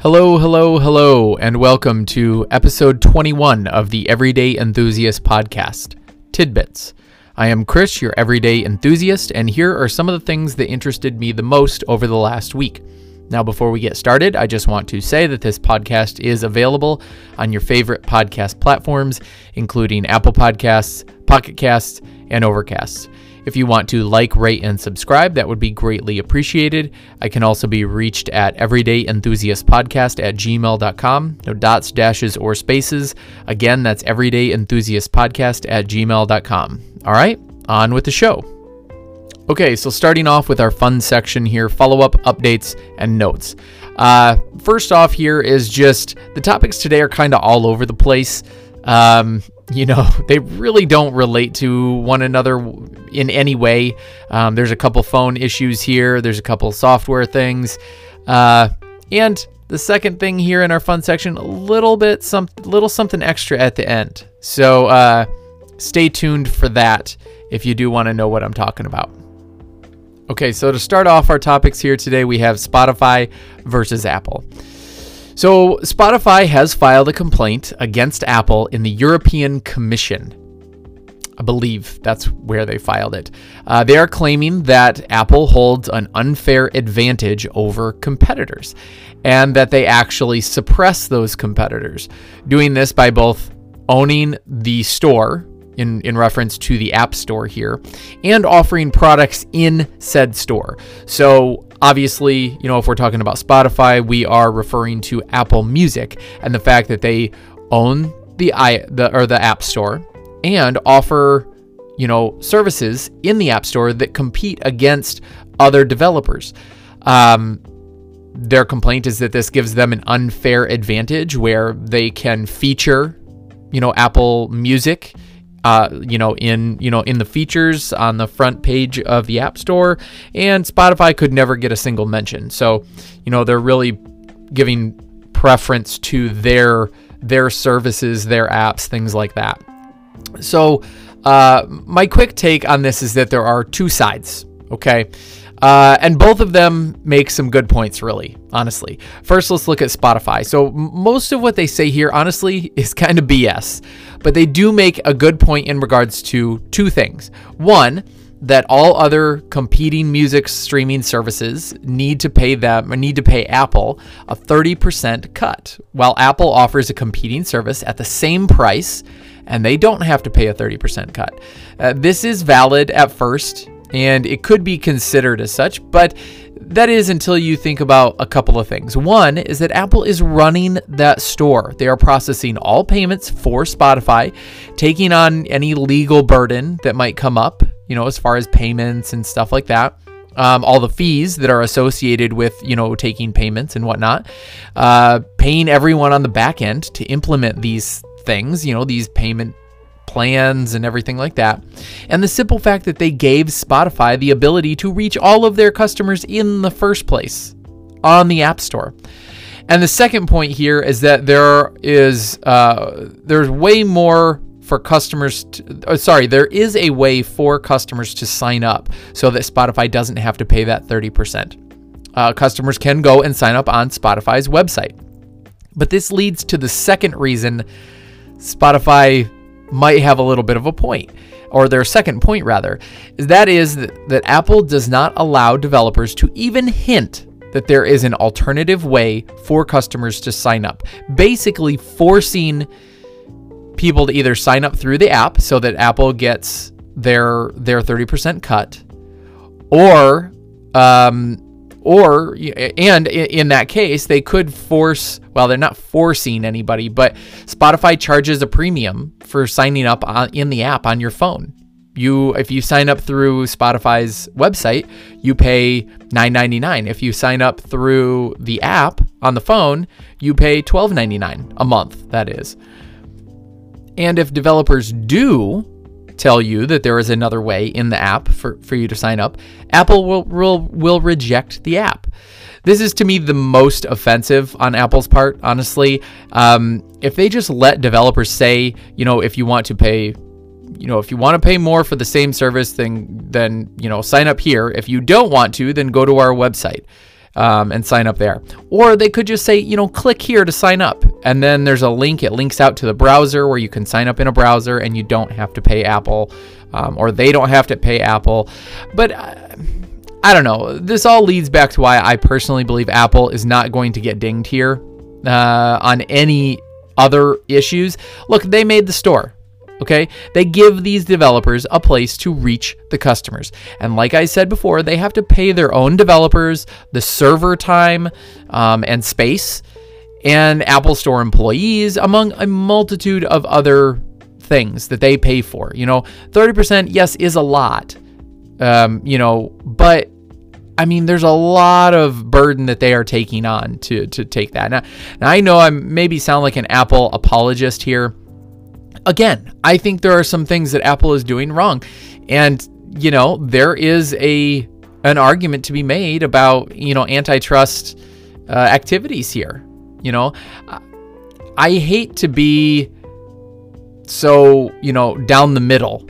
Hello, hello, hello, and welcome to episode 21 of the Everyday Enthusiast podcast, Tidbits. I am Chris, your everyday enthusiast, and here are some of the things that interested me the most over the last week. Now, before we get started, I just want to say that this podcast is available on your favorite podcast platforms, including Apple Podcasts, Pocket Casts, and Overcast. If you want to like, rate, and subscribe, that would be greatly appreciated. I can also be reached at everydayenthusiastpodcast at gmail.com. No dots, dashes, or spaces. Again, that's everydayenthusiastpodcast at gmail.com. All right, on with the show. Okay, so starting off with our fun section here follow up, updates, and notes. Uh, first off, here is just the topics today are kind of all over the place. Um, you know, they really don't relate to one another in any way. Um, there's a couple phone issues here, there's a couple software things. Uh, and the second thing here in our fun section, a little bit, some little something extra at the end. So uh, stay tuned for that if you do want to know what I'm talking about. Okay, so to start off our topics here today, we have Spotify versus Apple. So, Spotify has filed a complaint against Apple in the European Commission. I believe that's where they filed it. Uh, they are claiming that Apple holds an unfair advantage over competitors and that they actually suppress those competitors, doing this by both owning the store in, in reference to the App Store here, and offering products in said store. So, obviously, you know, if we're talking about Spotify, we are referring to Apple Music and the fact that they own the i the or the App Store and offer you know services in the App Store that compete against other developers. Um, their complaint is that this gives them an unfair advantage where they can feature, you know, Apple Music uh, you know, in you know in the features on the front page of the App Store, and Spotify could never get a single mention. So, you know, they're really giving preference to their their services, their apps, things like that. So, uh, my quick take on this is that there are two sides. Okay. Uh, and both of them make some good points, really, honestly. First, let's look at Spotify. So, most of what they say here, honestly, is kind of BS, but they do make a good point in regards to two things. One, that all other competing music streaming services need to pay them or need to pay Apple a 30% cut, while Apple offers a competing service at the same price and they don't have to pay a 30% cut. Uh, this is valid at first and it could be considered as such, but that is until you think about a couple of things. One is that Apple is running that store. They are processing all payments for Spotify, taking on any legal burden that might come up, you know, as far as payments and stuff like that. Um, all the fees that are associated with you know taking payments and whatnot, uh, paying everyone on the back end to implement these things, you know, these payment plans and everything like that. And the simple fact that they gave Spotify the ability to reach all of their customers in the first place on the App Store. And the second point here is that there is uh, there's way more for customers. To, oh, sorry, there is a way for customers to sign up so that Spotify doesn't have to pay that 30%. Uh, customers can go and sign up on Spotify's website. But this leads to the second reason Spotify might have a little bit of a point, or their second point rather. That is that, that Apple does not allow developers to even hint that there is an alternative way for customers to sign up, basically forcing people to either sign up through the app so that Apple gets their their 30% cut or um, or and in that case they could force well they're not forcing anybody but spotify charges a premium for signing up on, in the app on your phone. You if you sign up through spotify's website you pay 9.99 if you sign up through the app on the phone you pay 12.99 a month that is. And if developers do tell you that there is another way in the app for, for you to sign up, Apple will, will, will reject the app. This is to me the most offensive on Apple's part, honestly. Um, if they just let developers say, you know, if you want to pay you know, if you want to pay more for the same service, then then you know, sign up here. If you don't want to, then go to our website. um, and sign up there. Or they could just say, you know, click here to sign up. And then there's a link, it links out to the browser where you can sign up in a browser and you don't have to pay Apple um, or they don't have to pay Apple. But. Uh, I don't know. This all leads back to why I personally believe Apple is not going to get dinged here uh, on any other issues. Look, they made the store. Okay, they give these developers a place to reach the customers. And like I said before, they have to pay their own developers the server time um, and space, and Apple Store employees, among a multitude of other things that they pay for. You know, 30%, yes, is a lot, um, you know, but I mean, there's a lot of burden that they are taking on to to take that. Now, now I know I maybe sound like an Apple apologist here. Again, I think there are some things that Apple is doing wrong, and you know there is a an argument to be made about you know antitrust uh, activities here. You know, I hate to be so you know down the middle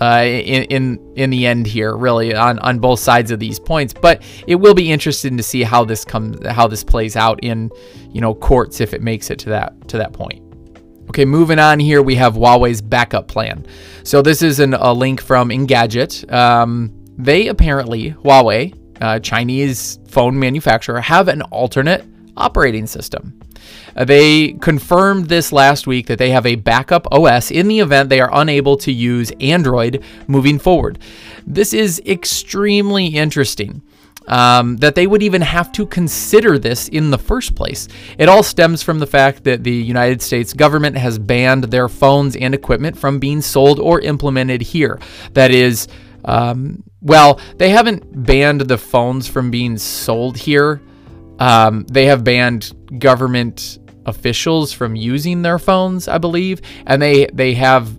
uh, in, in in the end here, really on, on both sides of these points. But it will be interesting to see how this comes, how this plays out in, you know, courts if it makes it to that to that point. Okay, moving on here, we have Huawei's backup plan. So this is an, a link from Engadget. Um, they apparently Huawei, uh, Chinese phone manufacturer, have an alternate operating system. Uh, they confirmed this last week that they have a backup OS in the event they are unable to use Android moving forward. This is extremely interesting. Um, that they would even have to consider this in the first place. It all stems from the fact that the United States government has banned their phones and equipment from being sold or implemented here. That is, um, well, they haven't banned the phones from being sold here. Um, they have banned government officials from using their phones, I believe, and they they have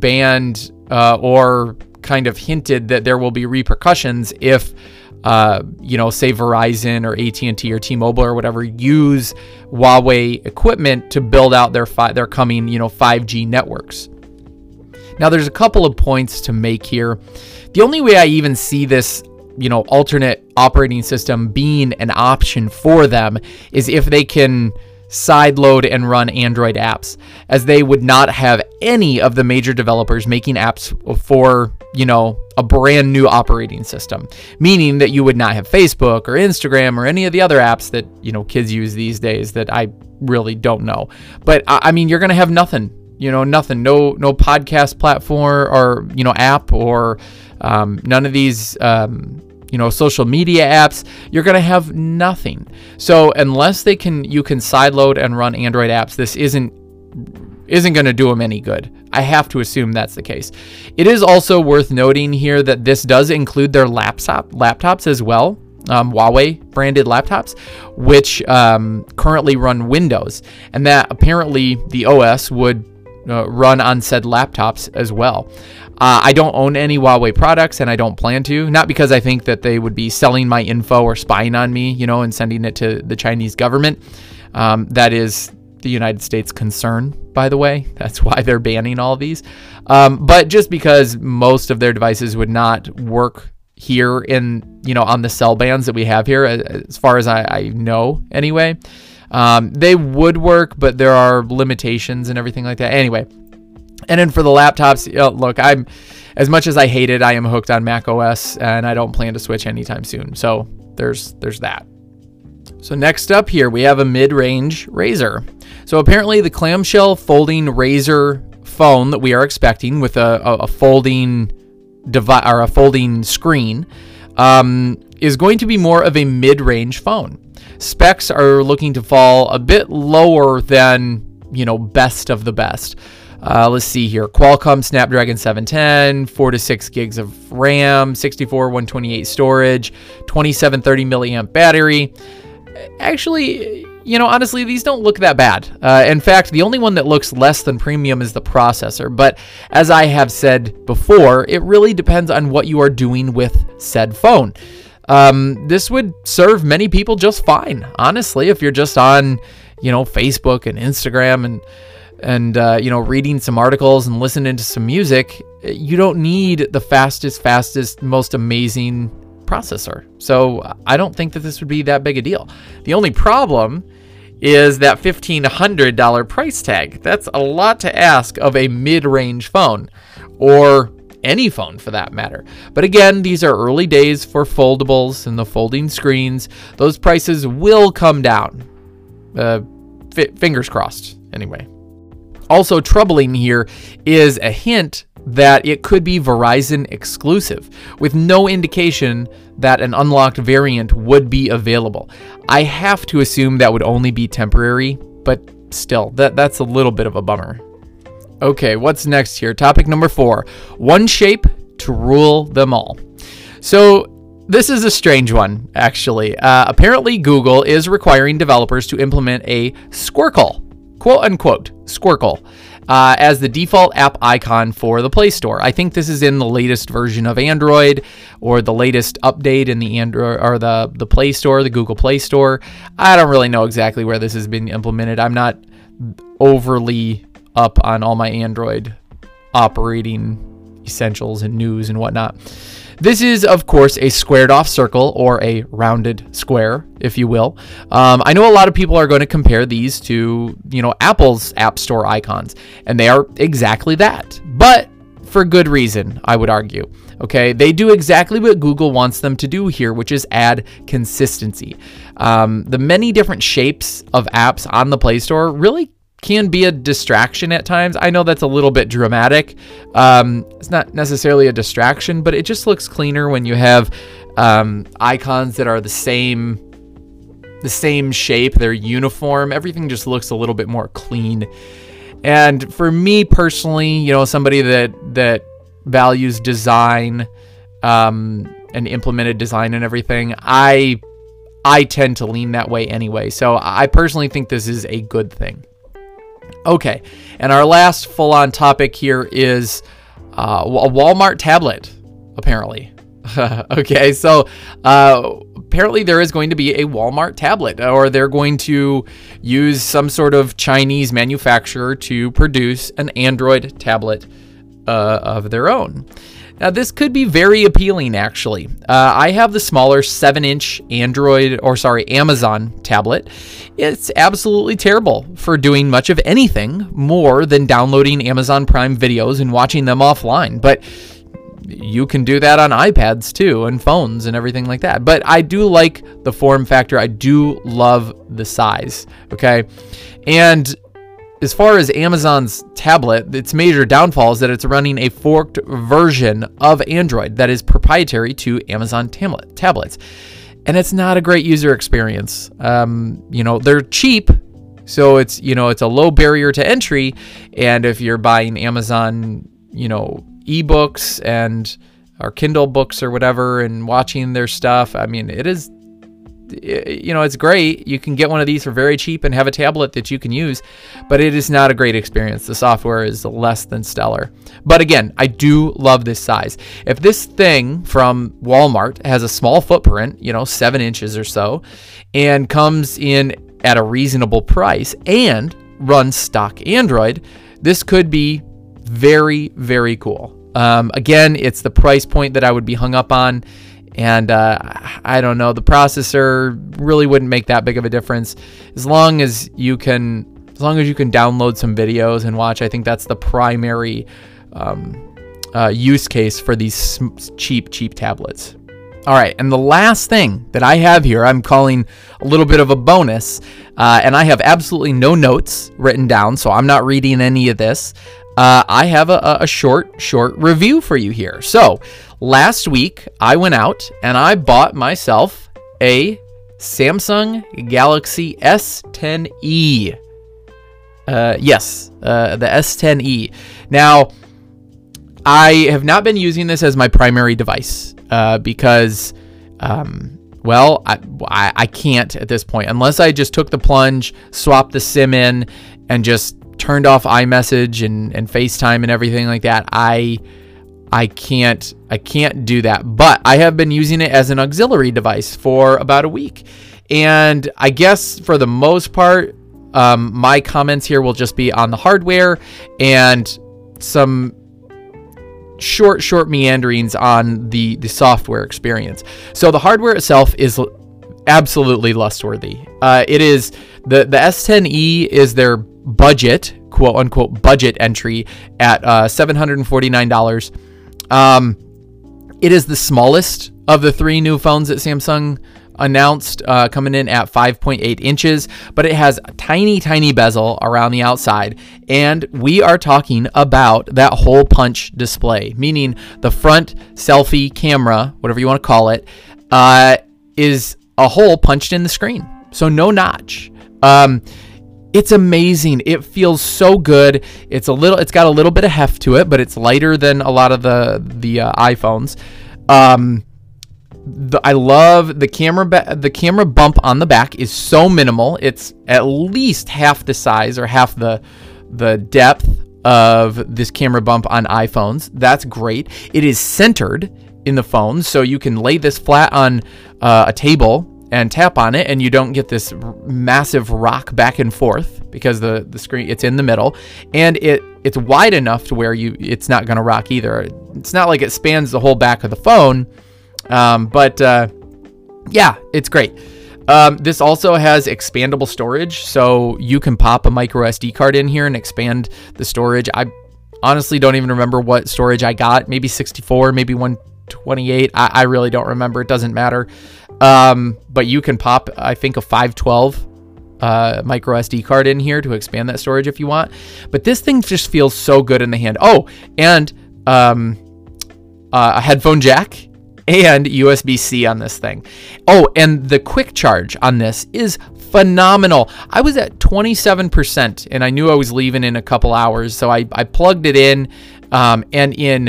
banned uh, or kind of hinted that there will be repercussions if. Uh, you know, say Verizon or AT&T or T-Mobile or whatever use Huawei equipment to build out their fi- their coming, you know, 5G networks. Now, there's a couple of points to make here. The only way I even see this you know alternate operating system being an option for them is if they can sideload and run Android apps, as they would not have any of the major developers making apps for, you know, a brand new operating system, meaning that you would not have Facebook or Instagram or any of the other apps that, you know, kids use these days that I really don't know. But I mean, you're going to have nothing, you know, nothing, no, no podcast platform or, you know, app or um, none of these, um, you know social media apps you're going to have nothing. So unless they can you can sideload and run android apps this isn't isn't going to do them any good. I have to assume that's the case. It is also worth noting here that this does include their laptop laptops as well um, Huawei branded laptops, which um, currently run Windows, and that apparently the OS would uh, run on said laptops as well. Uh, I don't own any Huawei products and I don't plan to, not because I think that they would be selling my info or spying on me, you know, and sending it to the Chinese government. Um, that is the United States concern, by the way. That's why they're banning all these. Um, but just because most of their devices would not work here in, you know, on the cell bands that we have here, as far as I, I know anyway. Um, they would work, but there are limitations and everything like that. Anyway, and then for the laptops, look, I'm as much as I hate it, I am hooked on Mac OS, and I don't plan to switch anytime soon. So there's there's that. So next up here, we have a mid-range Razr. So apparently, the clamshell folding Razr phone that we are expecting with a, a, a folding device or a folding screen um, is going to be more of a mid-range phone. Specs are looking to fall a bit lower than you know best of the best. Uh, let's see here. Qualcomm Snapdragon 710, 4 to 6 gigs of RAM, 64, 128 storage, 2730 milliamp battery. Actually, you know, honestly, these don't look that bad. Uh, in fact, the only one that looks less than premium is the processor. But as I have said before, it really depends on what you are doing with said phone. Um, this would serve many people just fine, honestly, if you're just on, you know, Facebook and Instagram and and uh, you know reading some articles and listening to some music you don't need the fastest fastest most amazing processor. So I don't think that this would be that big a deal. The only problem is that $1,500 price tag. That's a lot to ask of a mid range phone or any phone for that matter. But again, these are early days for foldables and the folding screens. Those prices will come down. Uh, f- fingers crossed, anyway. Also, troubling here is a hint that it could be Verizon exclusive, with no indication that an unlocked variant would be available. I have to assume that would only be temporary, but still, that, that's a little bit of a bummer. Okay, what's next here? Topic number four one shape to rule them all. So, this is a strange one, actually. Uh, apparently, Google is requiring developers to implement a Squircle, quote unquote, Squircle, uh, as the default app icon for the Play Store. I think this is in the latest version of Android or the latest update in the Android or the the Play Store, the Google Play Store. I don't really know exactly where this has been implemented. I'm not overly up on all my Android operating essentials and news and whatnot. This is, of course, a squared off circle or a rounded square, if you will. Um, I know a lot of people are going to compare these to, you know, Apple's App Store icons, and they are exactly that. But for good reason, I would argue. Okay, they do exactly what Google wants them to do here, which is add consistency. Um, the many different shapes of apps on the Play Store really can be a distraction at times. I know that's a little bit dramatic. Um, it's not necessarily a distraction, but it just looks cleaner when you have um, icons that are the same, the same shape. They're uniform. Everything just looks a little bit more clean. And for me personally, you know, somebody that that values design um, and implemented design and everything, I I tend to lean that way anyway. So I personally think this is a good thing. Okay, and our last full on topic here is uh, a Walmart tablet, apparently. okay, so uh, apparently there is going to be a Walmart tablet, or they're going to use some sort of Chinese manufacturer to produce an Android tablet uh, of their own. Now, this could be very appealing, actually. Uh, I have the smaller 7 inch Android, or sorry, Amazon tablet. It's absolutely terrible for doing much of anything more than downloading Amazon Prime videos and watching them offline. But you can do that on iPads too, and phones and everything like that. But I do like the form factor, I do love the size, okay? And as far as Amazon's tablet, its major downfall is that it's running a forked version of Android that is proprietary to Amazon tablet, tablets. And it's not a great user experience. Um, you know, they're cheap, so it's, you know, it's a low barrier to entry. And if you're buying Amazon, you know, ebooks and or Kindle books or whatever and watching their stuff, I mean, it is you know, it's great. You can get one of these for very cheap and have a tablet that you can use, but it is not a great experience. The software is less than stellar. But again, I do love this size. If this thing from Walmart has a small footprint, you know, seven inches or so, and comes in at a reasonable price and runs stock Android, this could be very, very cool. Um, again, it's the price point that I would be hung up on. And uh, I don't know, the processor really wouldn't make that big of a difference as long as you can, as long as you can download some videos and watch. I think that's the primary um, uh, use case for these cheap, cheap tablets. All right, and the last thing that I have here, I'm calling a little bit of a bonus, uh, and I have absolutely no notes written down, so I'm not reading any of this. Uh, I have a, a short, short review for you here. So, Last week, I went out and I bought myself a Samsung Galaxy S10e. Uh, yes, uh, the S10e. Now, I have not been using this as my primary device uh, because, um, well, I, I, I can't at this point unless I just took the plunge, swapped the SIM in, and just turned off iMessage and, and FaceTime and everything like that. I I can't I can't do that. But I have been using it as an auxiliary device for about a week. And I guess for the most part, um, my comments here will just be on the hardware and some short, short meanderings on the the software experience. So the hardware itself is absolutely lustworthy. Uh, it is the the S10e is their budget quote unquote budget entry at uh, seven hundred and forty nine dollars. Um, it is the smallest of the three new phones that Samsung announced uh, coming in at 5.8 inches, but it has a tiny, tiny bezel around the outside. And we are talking about that hole punch display, meaning the front selfie camera, whatever you want to call it, uh, is a hole punched in the screen. So no notch. Um, it's amazing. It feels so good. It's a little. It's got a little bit of heft to it, but it's lighter than a lot of the the uh, iPhones. Um, the, I love the camera. Ba- the camera bump on the back is so minimal. It's at least half the size or half the the depth of this camera bump on iPhones. That's great. It is centered in the phone, so you can lay this flat on uh, a table and tap on it and you don't get this massive rock back and forth because the the screen it's in the middle and it it's wide enough to where you it's not going to rock either it's not like it spans the whole back of the phone um, but uh, yeah, it's great. Um, this also has expandable storage, so you can pop a micro SD card in here and expand the storage. I honestly don't even remember what storage I got. Maybe 64, maybe 128. I, I really don't remember. It doesn't matter. Um, but you can pop, I think, a 512 uh, micro SD card in here to expand that storage if you want. But this thing just feels so good in the hand. Oh, and um, uh, a headphone jack and USB C on this thing. Oh, and the quick charge on this is phenomenal. I was at 27% and I knew I was leaving in a couple hours. So I, I plugged it in, um, and in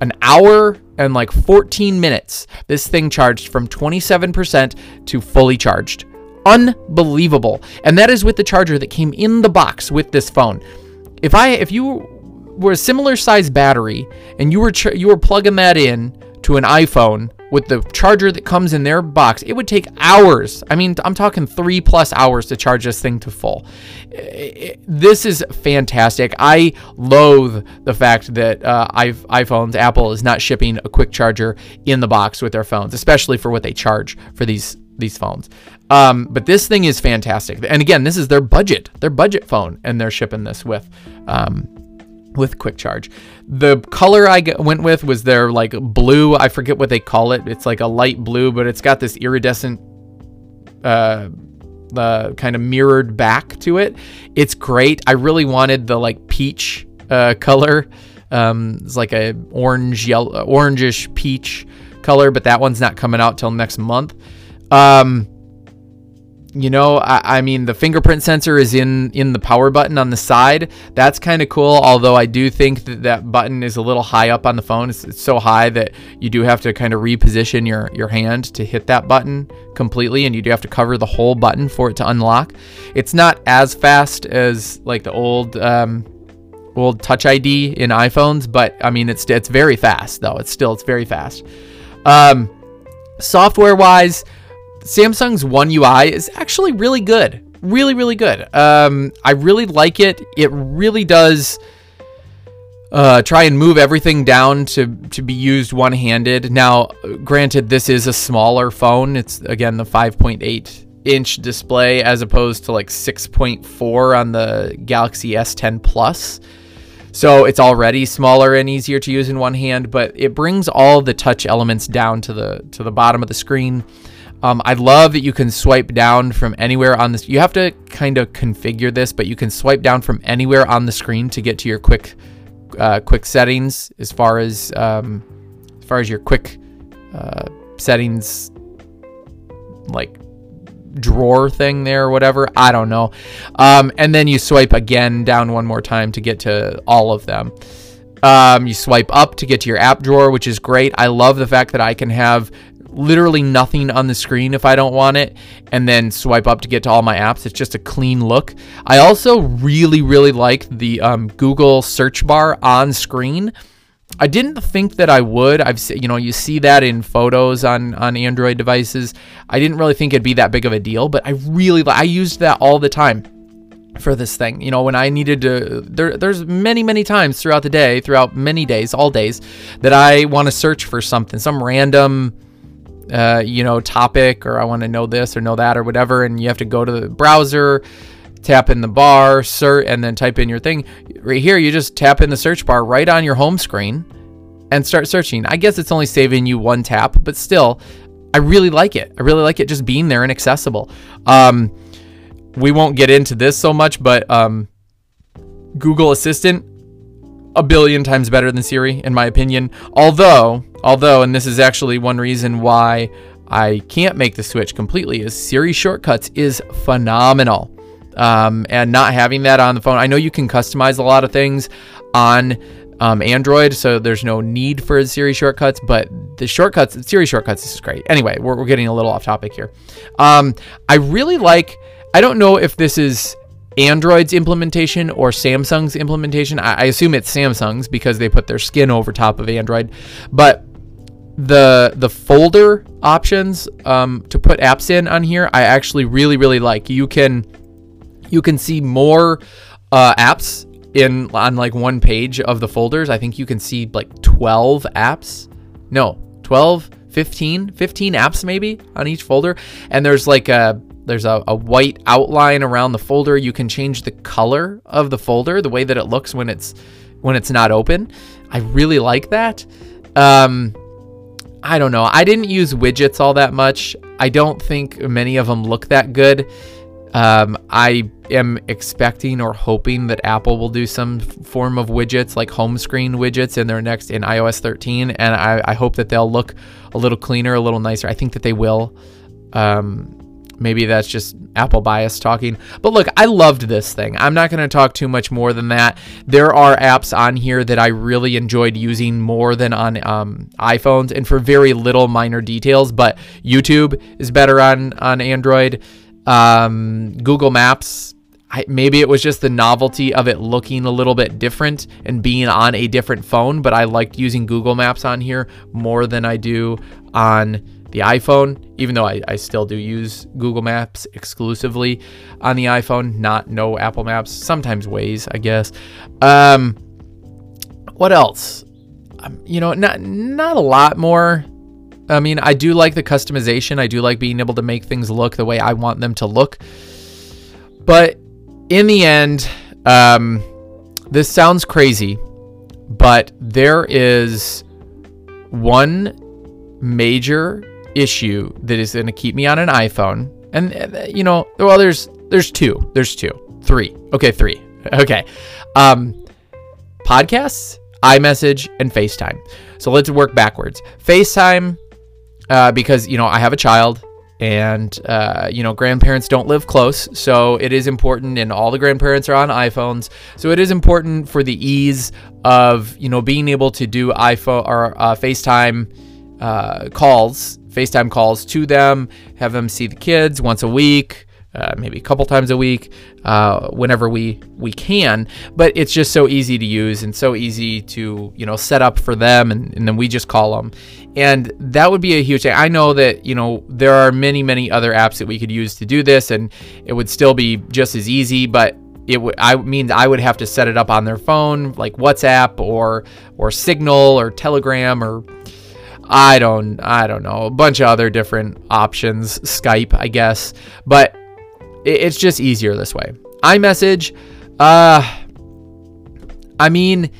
an hour and like 14 minutes, this thing charged from 27% to fully charged. Unbelievable. And that is with the charger that came in the box with this phone. If I if you were a similar size battery and you were you were plugging that in to an iPhone with the charger that comes in their box, it would take hours. I mean, I'm talking three plus hours to charge this thing to full. This is fantastic. I loathe the fact that uh, iPhones, Apple is not shipping a quick charger in the box with their phones, especially for what they charge for these these phones. Um, but this thing is fantastic. And again, this is their budget, their budget phone, and they're shipping this with. Um, with quick charge. The color I went with was their like blue. I forget what they call it. It's like a light blue, but it's got this iridescent uh, uh kind of mirrored back to it. It's great. I really wanted the like peach uh, color. Um, it's like a orange yellow orangish peach color, but that one's not coming out till next month. Um, you know I, I, mean the fingerprint sensor is in in the power button on the side. That's kind of cool although i do think that that button is a little high up on the phone. It's, it's so high that you do have to kind of reposition your your hand to hit that button completely and you do have to cover the whole button for it to unlock. It's not as fast as like the old um, old touch id in iphones but i mean it's it's very fast though. It's still it's very fast. Um, software wise Samsung's One UI is actually really good. Really, really good. Um, I really like it. It really does uh, try and move everything down to, to be used one handed. Now, granted, this is a smaller phone. It's, again, the 5.8 inch display as opposed to like 6.4 on the Galaxy S10 Plus. So it's already smaller and easier to use in one hand, but it brings all the touch elements down to the to the bottom of the screen. Um, I love that you can swipe down from anywhere on this. You have to kind of configure this, but you can swipe down from anywhere on the screen to get to your quick, uh, quick settings as far as um, as far as your quick uh, settings, like drawer thing there or whatever. I don't know. Um, and then you swipe again down one more time to get to all of them. Um, you swipe up to get to your app drawer, which is great. I love the fact that I can have literally nothing on the screen if I don't want it, and then swipe up to get to all my apps. It's just a clean look. I also really, really like the um, Google search bar on screen. I didn't think that I would. I've you know you see that in photos on on Android devices. I didn't really think it'd be that big of a deal, but I really I used that all the time. for this thing. You know, when I needed to, there, there's many, many times throughout the day, throughout many days, all days, that I want to search for something, some random, uh, you know, topic, or I want to know this or know that or whatever, and you have to go to the browser, tap in the bar, search, and then type in your thing. Right here, you just tap in the search bar right on your home screen and start searching. I guess it's only saving you one tap, but still, I really like it. I really like it just being there and accessible. Um, we won't get into this so much, but um, Google Assistant a billion times better than Siri in my opinion. Although, although, and this is actually one reason why I can't make the switch completely is Siri shortcuts is phenomenal. Um, and not having that on the phone, I know you can customize a lot of things on um, Android, so there's no need for Siri shortcuts, but the shortcuts, Siri shortcuts, this is great. Anyway, we're, we're getting a little off topic here. Um, I really like I don't know if this is Android's implementation or Samsung's implementation. I, I assume it's Samsung's because they put their skin over top of Android. But the the folder options um, to put apps in on here, I actually really really like. You can you can see more uh, apps in on like one page of the folders. I think you can see like 12 apps. No, 12, 15, 15 apps maybe on each folder. And there's like a there's a, a, white outline around the folder. You can change the color of the folder, the way that it looks when it's when it's not open. I really like that. Um, I don't know. I didn't use widgets all that much. I don't think many of them look that good. Um, I am expecting or hoping that Apple will do some form of widgets like home screen widgets in their next in iOS 13, and I, I hope that they'll look a little cleaner, a little nicer. I think that they will. Um, maybe that's just Apple bias talking. But look, I loved this thing. I'm not going to talk too much more than that. There are apps on here that I really enjoyed using more than on um, iPhones and for very little minor details. But YouTube is better on, on Android. Um, Google Maps, I, maybe it was just the novelty of it looking a little bit different and being on a different phone, but I liked using Google Maps on here more than I do on the iPhone, even though I, I still do use Google Maps exclusively on the iPhone, not no Apple Maps, sometimes Waze, I guess. Um, what else? Um, you know, not not a lot more. I mean, I do like the customization. I do like being able to make things look the way I want them to look. But in the end, um, this sounds crazy, but there is one major issue that is going to keep me on an iPhone. And uh, you know, well, there's there's two, there's two, three. Okay, three. Okay, um, podcasts, iMessage, and FaceTime. So let's work backwards. FaceTime, uh, because you know I have a child and uh, you know grandparents don't live close so it is important and all the grandparents are on iphones so it is important for the ease of you know being able to do iphone or uh, facetime uh, calls FaceTime calls to them, have them see the kids once a week, uh, maybe a couple times a week, uh, whenever we we can. But it's just so easy to use and so easy to you know set up for them, and, and then we just call them, and that would be a huge thing. I know that you know there are many many other apps that we could use to do this, and it would still be just as easy, but it would I mean I would have to set it up on their phone like WhatsApp or or Signal or Telegram or I don't I don't know. A bunch of other different options Skype I guess. But it's just easier this way. iMessage uh I mean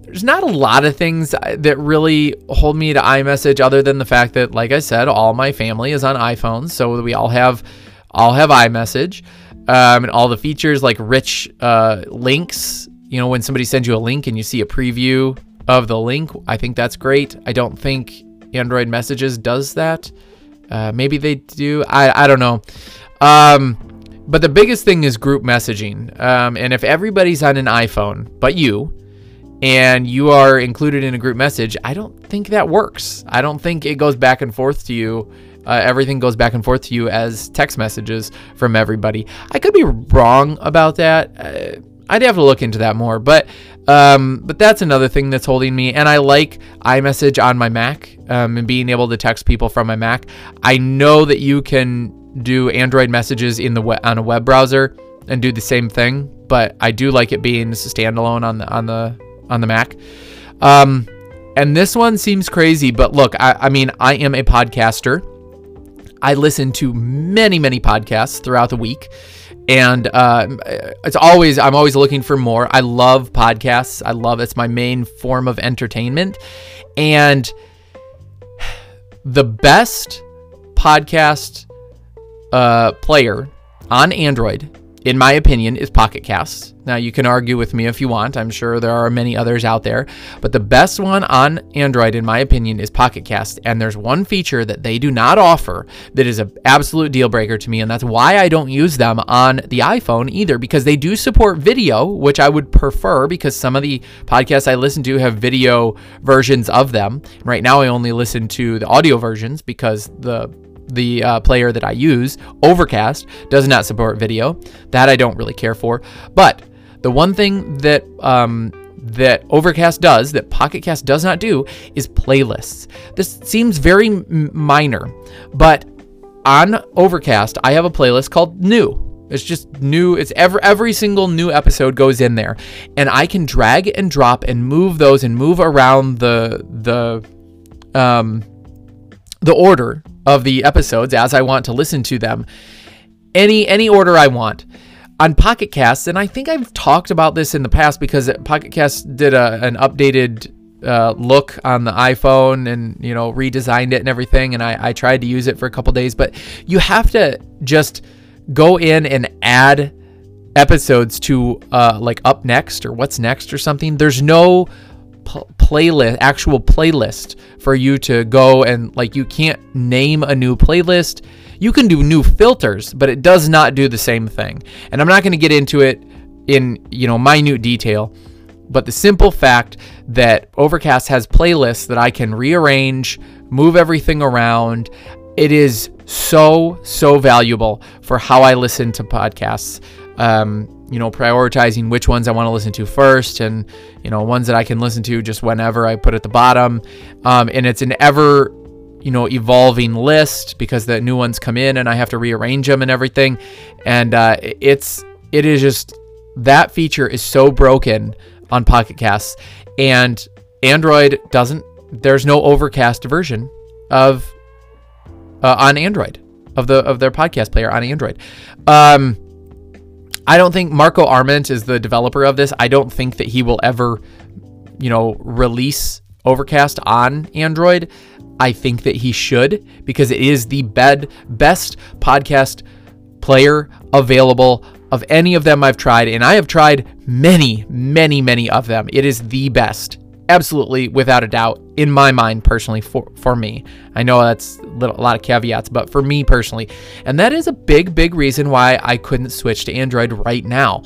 there's not a lot of things that really hold me to iMessage other than the fact that like I said all my family is on iPhones so we all have all have iMessage. Um, and all the features like rich uh, links you know when somebody sends you a link and you see a preview of the link. I think that's great. I don't think Android Messages does that. Uh, maybe they do. I, I don't know. Um, but the biggest thing is group messaging. Um, and if everybody's on an iPhone but you, and you are included in a group message, I don't think that works. I don't think it goes back and forth to you. Uh, everything goes back and forth to you as text messages from everybody. I could be wrong about that. Uh, I'd have to look into that more, but um, but that's another thing that's holding me. And I like iMessage on my Mac um, and being able to text people from my Mac. I know that you can do Android messages in the on a web browser. and do the same thing, but I do like it being standalone on the on the on the Mac. Um, and this one seems crazy, but look, I, I mean, I am a podcaster. I listen to many, many podcasts throughout the week. And uh, it's always, I'm always looking for more. I love podcasts. I love it's my main form of entertainment. And the best podcast uh, player on Android in my opinion, is Pocket Casts. Now, you can argue with me if you want. I'm sure there are many others out there. But the best one on Android, in my opinion, is Pocket Cast. And there's one feature that they do not offer that is an absolute deal breaker to me. And that's why I don't use them on the iPhone either, because they do support video, which I would prefer because some of the podcasts I listen to have video versions of them. Right now, I only listen to the audio versions because the the uh, player that I use, Overcast, does not support video. That I don't really care for. But the one thing that um, that Overcast does that Pocket Cast does not do is playlists. This seems very m- minor, but on Overcast, I have a playlist called New. It's just new. It's every every single new episode goes in there, and I can drag and drop and move those and move around the the um the order of the episodes as I want to listen to them. Any any order I want. On Pocket Casts, and I think I've talked about this in the past because Pocket Casts did a, an updated uh, look on the iPhone and you know redesigned it and everything, and I, I tried to use it for a couple days, but you have to just go in and add episodes to uh, like up next or what's next or something. There's no playlist, actual playlist for you to go and like you can't name a new playlist. You can do new filters, but it does not do the same thing. And I'm not going to get into it in, you know, minute detail, but the simple fact that Overcast has playlists that I can rearrange, move everything around, it is so so valuable for how I listen to podcasts. Um, you know, prioritizing which ones I want to listen to first and, you know, ones that I can listen to just whenever I put at the bottom. Um, and it's an ever, you know, evolving list because the new ones come in and I have to rearrange them and everything. And uh, it's, it is just, that feature is so broken on Pocket Casts. And Android doesn't, there's no overcast version of, uh, on Android of the of their podcast player on Android. Um, I don't think Marco Arment is the developer of this. I don't think that he will ever, you know, release Overcast on Android. I think that he should because it is the bed, best podcast player available of any of them I've tried, and I have tried many, many, many of them. It is the best absolutely without a doubt in my mind personally for for me. I know that's a, little, a lot of caveats but for me personally and that is a big big reason why i couldn't switch to android right now.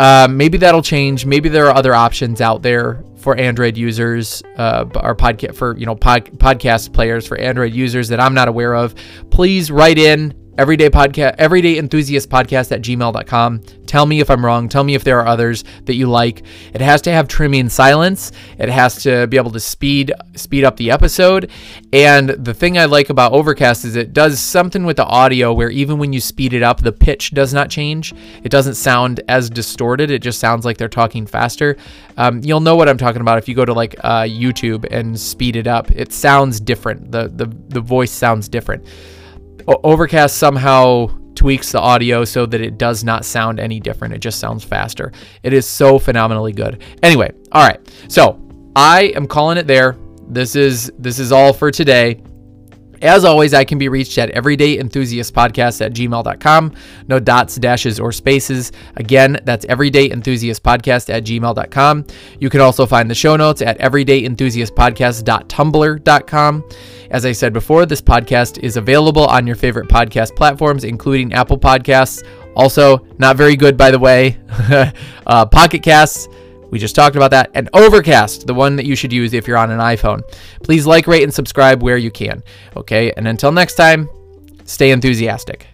Uh, maybe that'll change. Maybe there are other options out there for android users uh, or podcast for you know pod, podcast players for android users that i'm not aware of. Please write in everyday podcast everyday enthusiast podcast at gmail.com tell me if i'm wrong. Tell me if there are others that you like. It has to have trimming silence. It has to be able to speed speed up the episode. And the thing i like about overcast is it does something with the audio where even when you speed it up the pitch does not change. It doesn't sound as distorted. It just sounds like they're talking faster. Um, you'll know what i'm talking about if you go to like uh, youtube and speed it up. It sounds different. The, the the voice sounds different Overcast somehow tweaks the audio so that it does not sound any different. It just sounds faster. It is so phenomenally good. Anyway, all right. So I am calling it there. This is this is all for today. As always, I can be reached at everydayenthusiastpodcast at gmail.com. No dots, dashes, or spaces. Again, that's everydayenthusiastpodcast at gmail.com. You can also find the show notes at everydayenthusiastpodcast.tumblr.com. As I said before, this podcast is available on your favorite podcast platforms, including Apple Podcasts. Also, not very good, by the way, uh, Pocket Casts. We just talked about that. And Overcast, the one that you should use if you're on an iPhone. Please like, rate, and subscribe where you can. Okay, and until next time, stay enthusiastic.